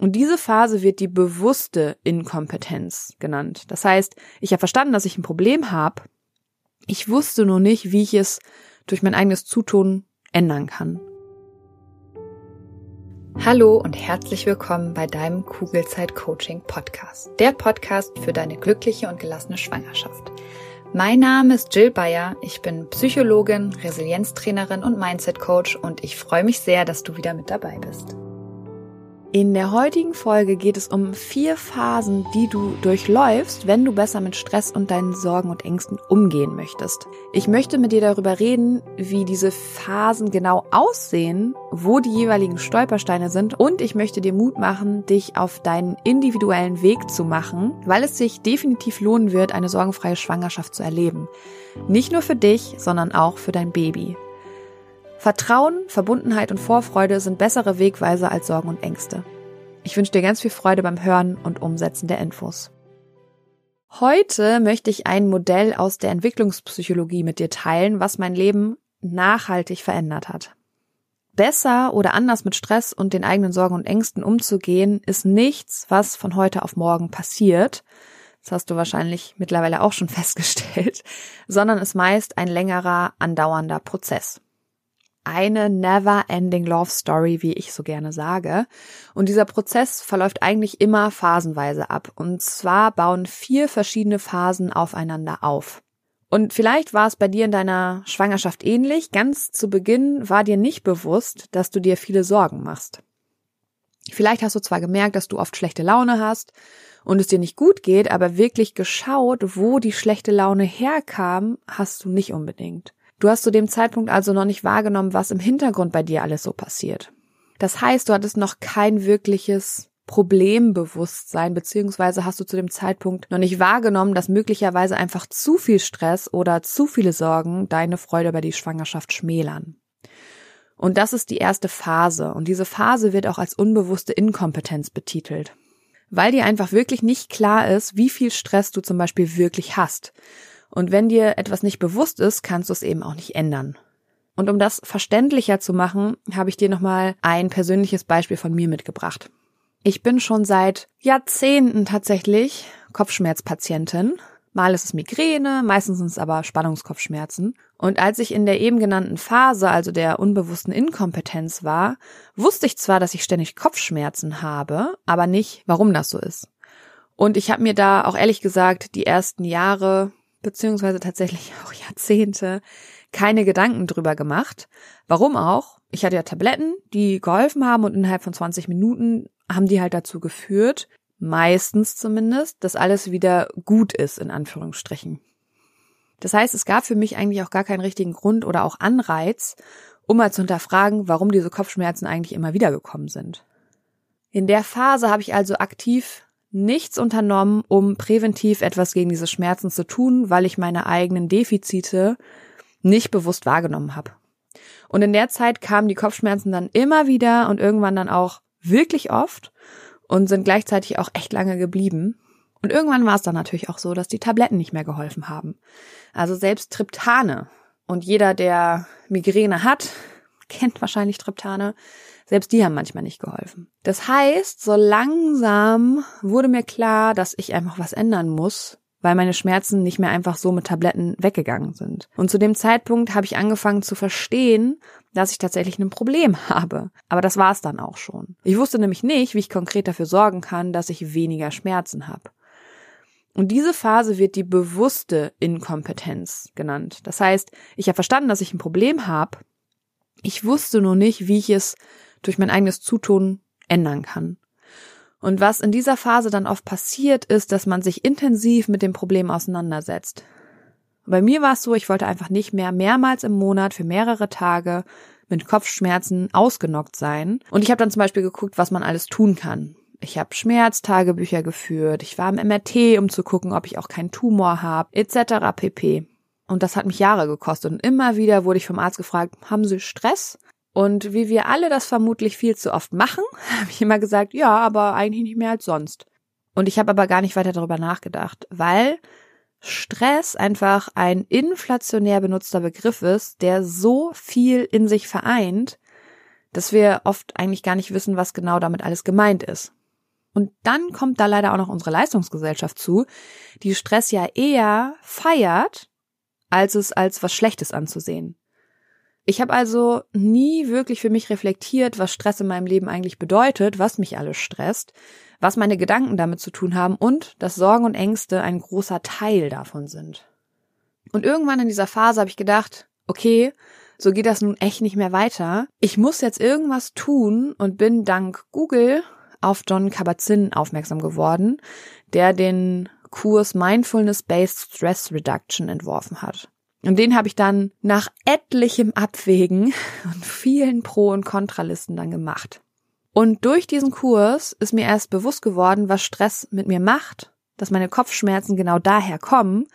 Und diese Phase wird die bewusste Inkompetenz genannt. Das heißt, ich habe verstanden, dass ich ein Problem habe. Ich wusste nur nicht, wie ich es durch mein eigenes Zutun ändern kann. Hallo und herzlich willkommen bei deinem Kugelzeit Coaching Podcast. Der Podcast für deine glückliche und gelassene Schwangerschaft. Mein Name ist Jill Bayer. Ich bin Psychologin, Resilienztrainerin und Mindset Coach und ich freue mich sehr, dass du wieder mit dabei bist. In der heutigen Folge geht es um vier Phasen, die du durchläufst, wenn du besser mit Stress und deinen Sorgen und Ängsten umgehen möchtest. Ich möchte mit dir darüber reden, wie diese Phasen genau aussehen, wo die jeweiligen Stolpersteine sind und ich möchte dir Mut machen, dich auf deinen individuellen Weg zu machen, weil es sich definitiv lohnen wird, eine sorgenfreie Schwangerschaft zu erleben. Nicht nur für dich, sondern auch für dein Baby. Vertrauen, Verbundenheit und Vorfreude sind bessere Wegweiser als Sorgen und Ängste. Ich wünsche dir ganz viel Freude beim Hören und Umsetzen der Infos. Heute möchte ich ein Modell aus der Entwicklungspsychologie mit dir teilen, was mein Leben nachhaltig verändert hat. Besser oder anders mit Stress und den eigenen Sorgen und Ängsten umzugehen, ist nichts, was von heute auf morgen passiert. Das hast du wahrscheinlich mittlerweile auch schon festgestellt, sondern ist meist ein längerer, andauernder Prozess eine never-ending Love Story, wie ich so gerne sage. Und dieser Prozess verläuft eigentlich immer phasenweise ab. Und zwar bauen vier verschiedene Phasen aufeinander auf. Und vielleicht war es bei dir in deiner Schwangerschaft ähnlich. Ganz zu Beginn war dir nicht bewusst, dass du dir viele Sorgen machst. Vielleicht hast du zwar gemerkt, dass du oft schlechte Laune hast und es dir nicht gut geht, aber wirklich geschaut, wo die schlechte Laune herkam, hast du nicht unbedingt. Du hast zu dem Zeitpunkt also noch nicht wahrgenommen, was im Hintergrund bei dir alles so passiert. Das heißt, du hattest noch kein wirkliches Problembewusstsein, beziehungsweise hast du zu dem Zeitpunkt noch nicht wahrgenommen, dass möglicherweise einfach zu viel Stress oder zu viele Sorgen deine Freude über die Schwangerschaft schmälern. Und das ist die erste Phase. Und diese Phase wird auch als unbewusste Inkompetenz betitelt. Weil dir einfach wirklich nicht klar ist, wie viel Stress du zum Beispiel wirklich hast. Und wenn dir etwas nicht bewusst ist, kannst du es eben auch nicht ändern. Und um das verständlicher zu machen, habe ich dir nochmal ein persönliches Beispiel von mir mitgebracht. Ich bin schon seit Jahrzehnten tatsächlich Kopfschmerzpatientin. Mal ist es Migräne, meistens sind es aber Spannungskopfschmerzen. Und als ich in der eben genannten Phase, also der unbewussten Inkompetenz war, wusste ich zwar, dass ich ständig Kopfschmerzen habe, aber nicht, warum das so ist. Und ich habe mir da auch ehrlich gesagt die ersten Jahre beziehungsweise tatsächlich auch Jahrzehnte keine Gedanken drüber gemacht. Warum auch? Ich hatte ja Tabletten, die geholfen haben und innerhalb von 20 Minuten haben die halt dazu geführt, meistens zumindest, dass alles wieder gut ist, in Anführungsstrichen. Das heißt, es gab für mich eigentlich auch gar keinen richtigen Grund oder auch Anreiz, um mal zu hinterfragen, warum diese Kopfschmerzen eigentlich immer wieder gekommen sind. In der Phase habe ich also aktiv nichts unternommen, um präventiv etwas gegen diese Schmerzen zu tun, weil ich meine eigenen Defizite nicht bewusst wahrgenommen habe. Und in der Zeit kamen die Kopfschmerzen dann immer wieder und irgendwann dann auch wirklich oft und sind gleichzeitig auch echt lange geblieben. Und irgendwann war es dann natürlich auch so, dass die Tabletten nicht mehr geholfen haben. Also selbst Triptane. Und jeder, der Migräne hat, kennt wahrscheinlich Triptane. Selbst die haben manchmal nicht geholfen. Das heißt, so langsam wurde mir klar, dass ich einfach was ändern muss, weil meine Schmerzen nicht mehr einfach so mit Tabletten weggegangen sind. Und zu dem Zeitpunkt habe ich angefangen zu verstehen, dass ich tatsächlich ein Problem habe. Aber das war es dann auch schon. Ich wusste nämlich nicht, wie ich konkret dafür sorgen kann, dass ich weniger Schmerzen habe. Und diese Phase wird die bewusste Inkompetenz genannt. Das heißt, ich habe verstanden, dass ich ein Problem habe. Ich wusste nur nicht, wie ich es durch mein eigenes Zutun ändern kann. Und was in dieser Phase dann oft passiert, ist, dass man sich intensiv mit dem Problem auseinandersetzt. Bei mir war es so, ich wollte einfach nicht mehr mehrmals im Monat für mehrere Tage mit Kopfschmerzen ausgenockt sein. Und ich habe dann zum Beispiel geguckt, was man alles tun kann. Ich habe Schmerztagebücher geführt, ich war im MRT, um zu gucken, ob ich auch keinen Tumor habe, etc. pp. Und das hat mich Jahre gekostet. Und immer wieder wurde ich vom Arzt gefragt, haben Sie Stress? Und wie wir alle das vermutlich viel zu oft machen, habe ich immer gesagt, ja, aber eigentlich nicht mehr als sonst. Und ich habe aber gar nicht weiter darüber nachgedacht, weil Stress einfach ein inflationär benutzter Begriff ist, der so viel in sich vereint, dass wir oft eigentlich gar nicht wissen, was genau damit alles gemeint ist. Und dann kommt da leider auch noch unsere Leistungsgesellschaft zu, die Stress ja eher feiert, als es als was Schlechtes anzusehen. Ich habe also nie wirklich für mich reflektiert, was Stress in meinem Leben eigentlich bedeutet, was mich alles stresst, was meine Gedanken damit zu tun haben und dass Sorgen und Ängste ein großer Teil davon sind. Und irgendwann in dieser Phase habe ich gedacht, okay, so geht das nun echt nicht mehr weiter. Ich muss jetzt irgendwas tun und bin dank Google auf John Kabat-Zinn aufmerksam geworden, der den Kurs Mindfulness-Based Stress Reduction entworfen hat. Und den habe ich dann nach etlichem Abwägen und vielen Pro- und Kontralisten dann gemacht. Und durch diesen Kurs ist mir erst bewusst geworden, was Stress mit mir macht, dass meine Kopfschmerzen genau daher kommen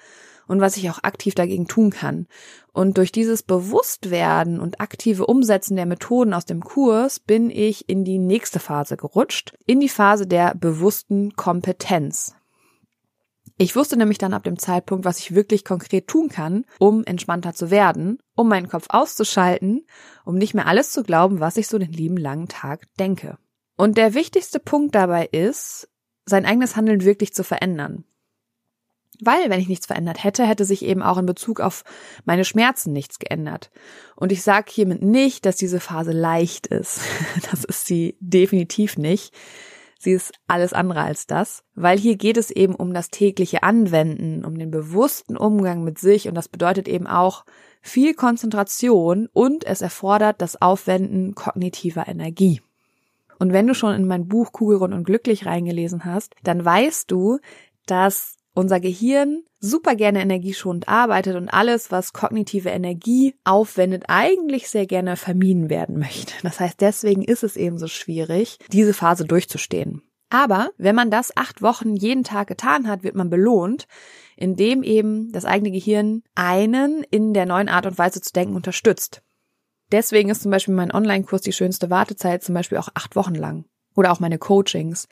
und was ich auch aktiv dagegen tun kann. Und durch dieses Bewusstwerden und aktive Umsetzen der Methoden aus dem Kurs bin ich in die nächste Phase gerutscht, in die Phase der bewussten Kompetenz. Ich wusste nämlich dann ab dem Zeitpunkt, was ich wirklich konkret tun kann, um entspannter zu werden, um meinen Kopf auszuschalten, um nicht mehr alles zu glauben, was ich so den lieben langen Tag denke. Und der wichtigste Punkt dabei ist, sein eigenes Handeln wirklich zu verändern. Weil, wenn ich nichts verändert hätte, hätte sich eben auch in Bezug auf meine Schmerzen nichts geändert. Und ich sage hiermit nicht, dass diese Phase leicht ist. Das ist sie definitiv nicht. Sie ist alles andere als das, weil hier geht es eben um das tägliche Anwenden, um den bewussten Umgang mit sich und das bedeutet eben auch viel Konzentration und es erfordert das Aufwenden kognitiver Energie. Und wenn du schon in mein Buch Kugelrund und Glücklich reingelesen hast, dann weißt du, dass unser Gehirn super gerne energieschonend arbeitet und alles, was kognitive Energie aufwendet, eigentlich sehr gerne vermieden werden möchte. Das heißt, deswegen ist es eben so schwierig, diese Phase durchzustehen. Aber wenn man das acht Wochen jeden Tag getan hat, wird man belohnt, indem eben das eigene Gehirn einen in der neuen Art und Weise zu denken unterstützt. Deswegen ist zum Beispiel mein Online-Kurs die schönste Wartezeit zum Beispiel auch acht Wochen lang. Oder auch meine Coachings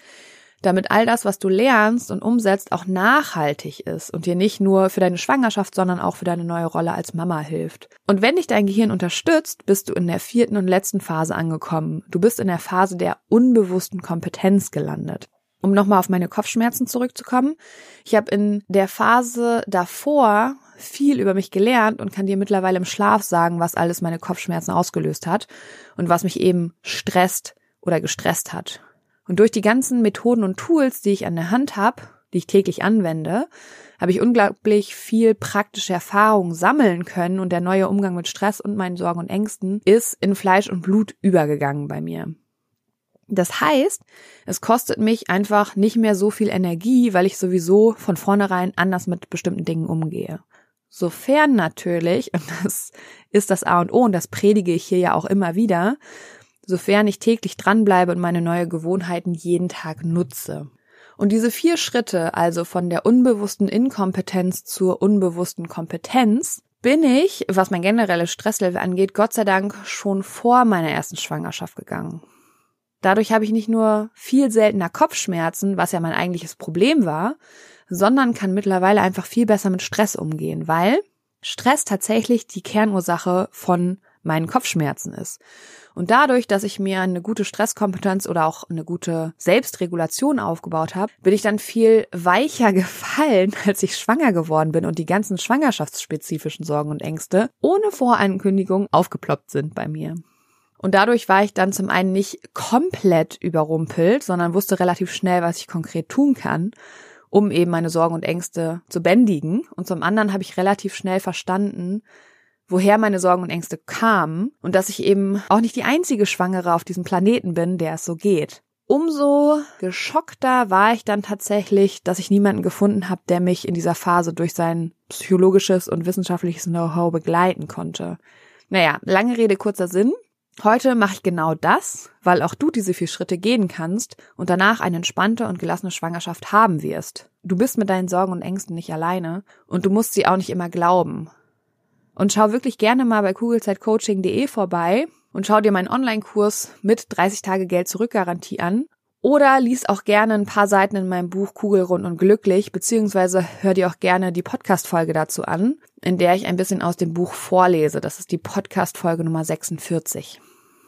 damit all das, was du lernst und umsetzt, auch nachhaltig ist und dir nicht nur für deine Schwangerschaft, sondern auch für deine neue Rolle als Mama hilft. Und wenn dich dein Gehirn unterstützt, bist du in der vierten und letzten Phase angekommen. Du bist in der Phase der unbewussten Kompetenz gelandet. Um nochmal auf meine Kopfschmerzen zurückzukommen. Ich habe in der Phase davor viel über mich gelernt und kann dir mittlerweile im Schlaf sagen, was alles meine Kopfschmerzen ausgelöst hat und was mich eben stresst oder gestresst hat. Und durch die ganzen Methoden und Tools, die ich an der Hand habe, die ich täglich anwende, habe ich unglaublich viel praktische Erfahrung sammeln können und der neue Umgang mit Stress und meinen Sorgen und Ängsten ist in Fleisch und Blut übergegangen bei mir. Das heißt, es kostet mich einfach nicht mehr so viel Energie, weil ich sowieso von vornherein anders mit bestimmten Dingen umgehe. Sofern natürlich, und das ist das A und O und das predige ich hier ja auch immer wieder, sofern ich täglich dranbleibe und meine neue Gewohnheiten jeden Tag nutze. Und diese vier Schritte, also von der unbewussten Inkompetenz zur unbewussten Kompetenz, bin ich, was mein generelles Stresslevel angeht, Gott sei Dank schon vor meiner ersten Schwangerschaft gegangen. Dadurch habe ich nicht nur viel seltener Kopfschmerzen, was ja mein eigentliches Problem war, sondern kann mittlerweile einfach viel besser mit Stress umgehen, weil Stress tatsächlich die Kernursache von meinen Kopfschmerzen ist. Und dadurch, dass ich mir eine gute Stresskompetenz oder auch eine gute Selbstregulation aufgebaut habe, bin ich dann viel weicher gefallen, als ich schwanger geworden bin und die ganzen schwangerschaftsspezifischen Sorgen und Ängste ohne Vorankündigung aufgeploppt sind bei mir. Und dadurch war ich dann zum einen nicht komplett überrumpelt, sondern wusste relativ schnell, was ich konkret tun kann, um eben meine Sorgen und Ängste zu bändigen. Und zum anderen habe ich relativ schnell verstanden, woher meine Sorgen und Ängste kamen und dass ich eben auch nicht die einzige Schwangere auf diesem Planeten bin, der es so geht. Umso geschockter war ich dann tatsächlich, dass ich niemanden gefunden habe, der mich in dieser Phase durch sein psychologisches und wissenschaftliches Know-how begleiten konnte. Naja, lange Rede, kurzer Sinn. Heute mache ich genau das, weil auch du diese vier Schritte gehen kannst und danach eine entspannte und gelassene Schwangerschaft haben wirst. Du bist mit deinen Sorgen und Ängsten nicht alleine und du musst sie auch nicht immer glauben. Und schau wirklich gerne mal bei kugelzeitcoaching.de vorbei und schau dir meinen Online-Kurs mit 30 Tage Geld zurück Garantie an. Oder lies auch gerne ein paar Seiten in meinem Buch Kugelrund und glücklich, beziehungsweise hör dir auch gerne die Podcast-Folge dazu an, in der ich ein bisschen aus dem Buch vorlese. Das ist die Podcast-Folge Nummer 46.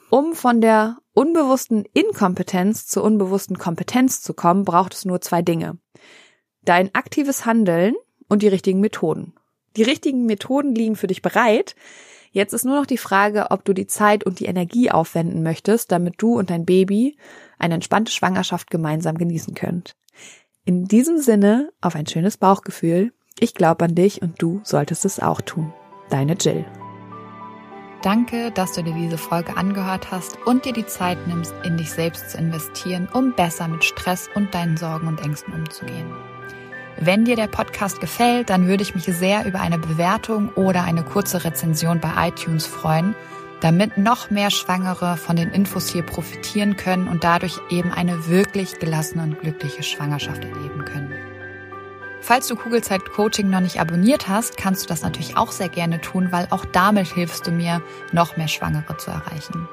Um von der unbewussten Inkompetenz zur unbewussten Kompetenz zu kommen, braucht es nur zwei Dinge. Dein aktives Handeln und die richtigen Methoden. Die richtigen Methoden liegen für dich bereit. Jetzt ist nur noch die Frage, ob du die Zeit und die Energie aufwenden möchtest, damit du und dein Baby eine entspannte Schwangerschaft gemeinsam genießen könnt. In diesem Sinne auf ein schönes Bauchgefühl. Ich glaube an dich und du solltest es auch tun. Deine Jill. Danke, dass du dir diese Folge angehört hast und dir die Zeit nimmst, in dich selbst zu investieren, um besser mit Stress und deinen Sorgen und Ängsten umzugehen. Wenn dir der Podcast gefällt, dann würde ich mich sehr über eine Bewertung oder eine kurze Rezension bei iTunes freuen, damit noch mehr Schwangere von den Infos hier profitieren können und dadurch eben eine wirklich gelassene und glückliche Schwangerschaft erleben können. Falls du Kugelzeit Coaching noch nicht abonniert hast, kannst du das natürlich auch sehr gerne tun, weil auch damit hilfst du mir, noch mehr Schwangere zu erreichen.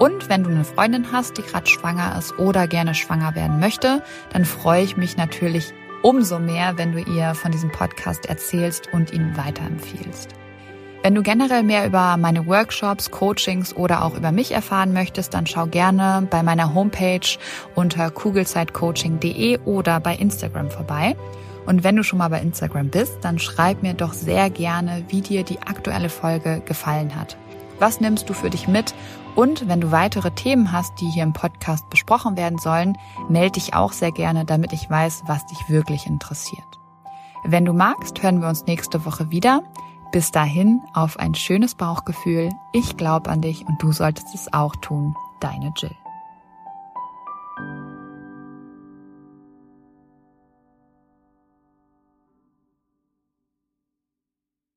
Und wenn du eine Freundin hast, die gerade schwanger ist oder gerne schwanger werden möchte, dann freue ich mich natürlich umso mehr, wenn du ihr von diesem Podcast erzählst und ihn weiterempfiehlst. Wenn du generell mehr über meine Workshops, Coachings oder auch über mich erfahren möchtest, dann schau gerne bei meiner Homepage unter kugelzeitcoaching.de oder bei Instagram vorbei. Und wenn du schon mal bei Instagram bist, dann schreib mir doch sehr gerne, wie dir die aktuelle Folge gefallen hat. Was nimmst du für dich mit? Und wenn du weitere Themen hast, die hier im Podcast besprochen werden sollen, melde dich auch sehr gerne, damit ich weiß, was dich wirklich interessiert. Wenn du magst, hören wir uns nächste Woche wieder. Bis dahin auf ein schönes Bauchgefühl. Ich glaube an dich und du solltest es auch tun. Deine Jill.